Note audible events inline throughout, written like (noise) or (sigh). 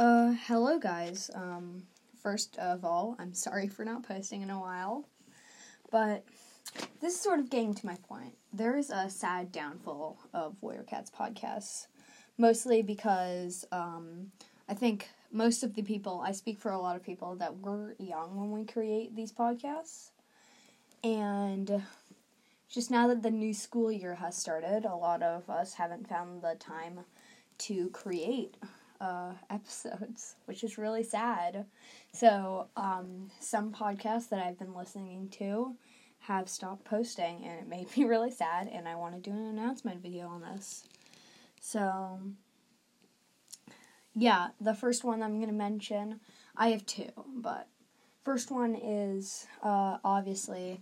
Uh, hello guys. Um, first of all, I'm sorry for not posting in a while, but this is sort of getting to my point. There is a sad downfall of Warrior Cats podcasts, mostly because um, I think most of the people I speak for a lot of people that were young when we create these podcasts, and just now that the new school year has started, a lot of us haven't found the time to create uh, (laughs) episodes, which is really sad. So, um, some podcasts that I've been listening to have stopped posting, and it made (laughs) me really sad, and I want to do an announcement video on this. So, yeah, the first one I'm going to mention, I have two, but first one is uh, obviously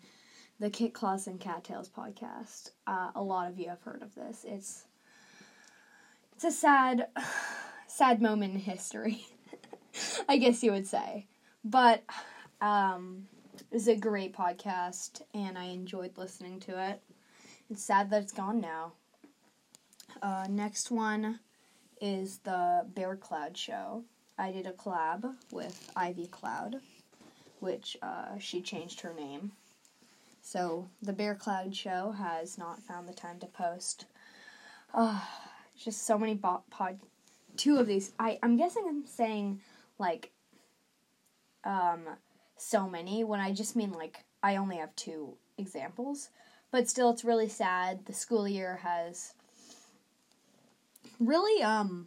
the Kit Claus and Cattails podcast. Uh, a lot of you have heard of this. It's it's a sad sad moment in history, (laughs) I guess you would say. But um, it was a great podcast, and I enjoyed listening to it. It's sad that it's gone now. Uh, next one is the Bear Cloud Show. I did a collab with Ivy Cloud, which uh, she changed her name. So the Bear Cloud Show has not found the time to post. Uh, just so many bo- pod two of these. I I'm guessing I'm saying like um so many when I just mean like I only have two examples. But still it's really sad. The school year has really um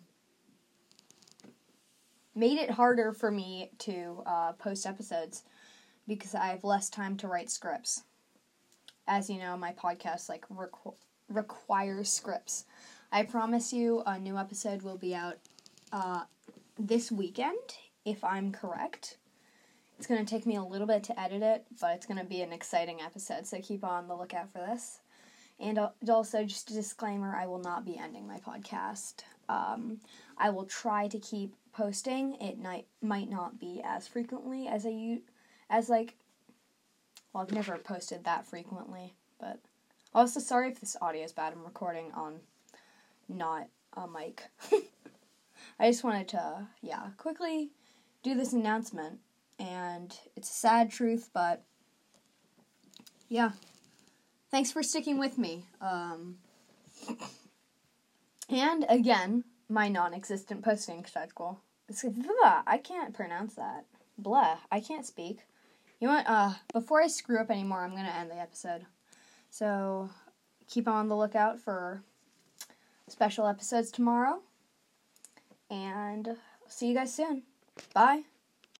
made it harder for me to uh, post episodes because I have less time to write scripts. As you know, my podcast like requ- requires scripts. I promise you a new episode will be out uh, this weekend, if I'm correct. It's going to take me a little bit to edit it, but it's going to be an exciting episode, so keep on the lookout for this. And also, just a disclaimer I will not be ending my podcast. Um, I will try to keep posting. It might, might not be as frequently as I as like well, I've never posted that frequently, but also sorry if this audio is bad. I'm recording on not a mic. (laughs) I just wanted to, yeah, quickly do this announcement. And it's a sad truth, but yeah. Thanks for sticking with me. Um, (coughs) and again, my non existent posting schedule. It's, blah, I can't pronounce that. Blah. I can't speak. You want. Uh, before I screw up anymore, I'm to end the episode. So keep on the lookout for special episodes tomorrow. And see you guys soon. Bye.